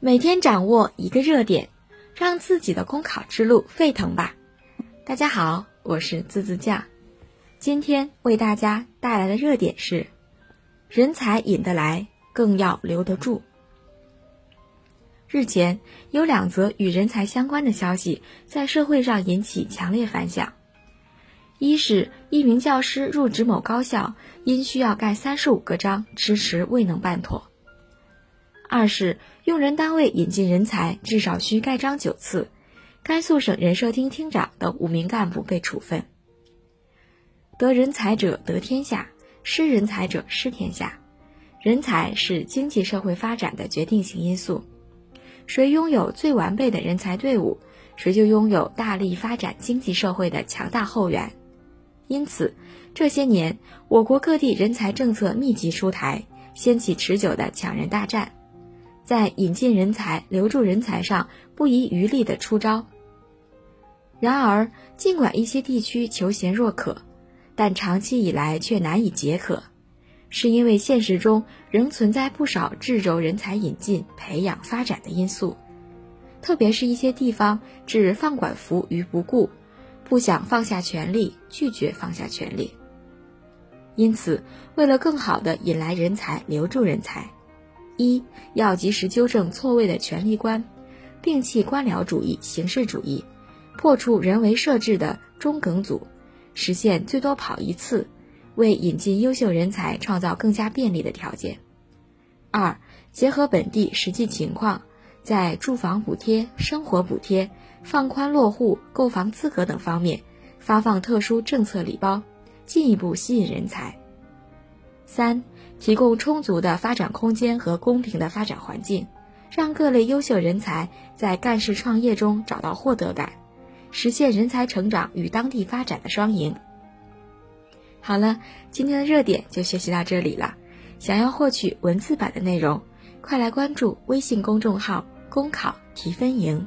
每天掌握一个热点，让自己的公考之路沸腾吧！大家好，我是滋滋酱，今天为大家带来的热点是：人才引得来，更要留得住。日前，有两则与人才相关的消息在社会上引起强烈反响。一是，一名教师入职某高校，因需要盖三十五个章，迟迟未能办妥。二是用人单位引进人才，至少需盖章九次。甘肃省人社厅厅长等五名干部被处分。得人才者得天下，失人才者失天下。人才是经济社会发展的决定性因素。谁拥有最完备的人才队伍，谁就拥有大力发展经济社会的强大后援。因此，这些年我国各地人才政策密集出台，掀起持久的抢人大战。在引进人才、留住人才上不遗余力的出招。然而，尽管一些地区求贤若渴，但长期以来却难以解渴，是因为现实中仍存在不少滞轴人才引进、培养、发展的因素。特别是一些地方置放管服于不顾，不想放下权力，拒绝放下权力。因此，为了更好的引来人才、留住人才。一要及时纠正错位的权力观，摒弃官僚主义、形式主义，破除人为设置的中梗阻，实现最多跑一次，为引进优秀人才创造更加便利的条件。二结合本地实际情况，在住房补贴、生活补贴、放宽落户购房资格等方面发放特殊政策礼包，进一步吸引人才。三。提供充足的发展空间和公平的发展环境，让各类优秀人才在干事创业中找到获得感，实现人才成长与当地发展的双赢。好了，今天的热点就学习到这里了。想要获取文字版的内容，快来关注微信公众号“公考提分营”。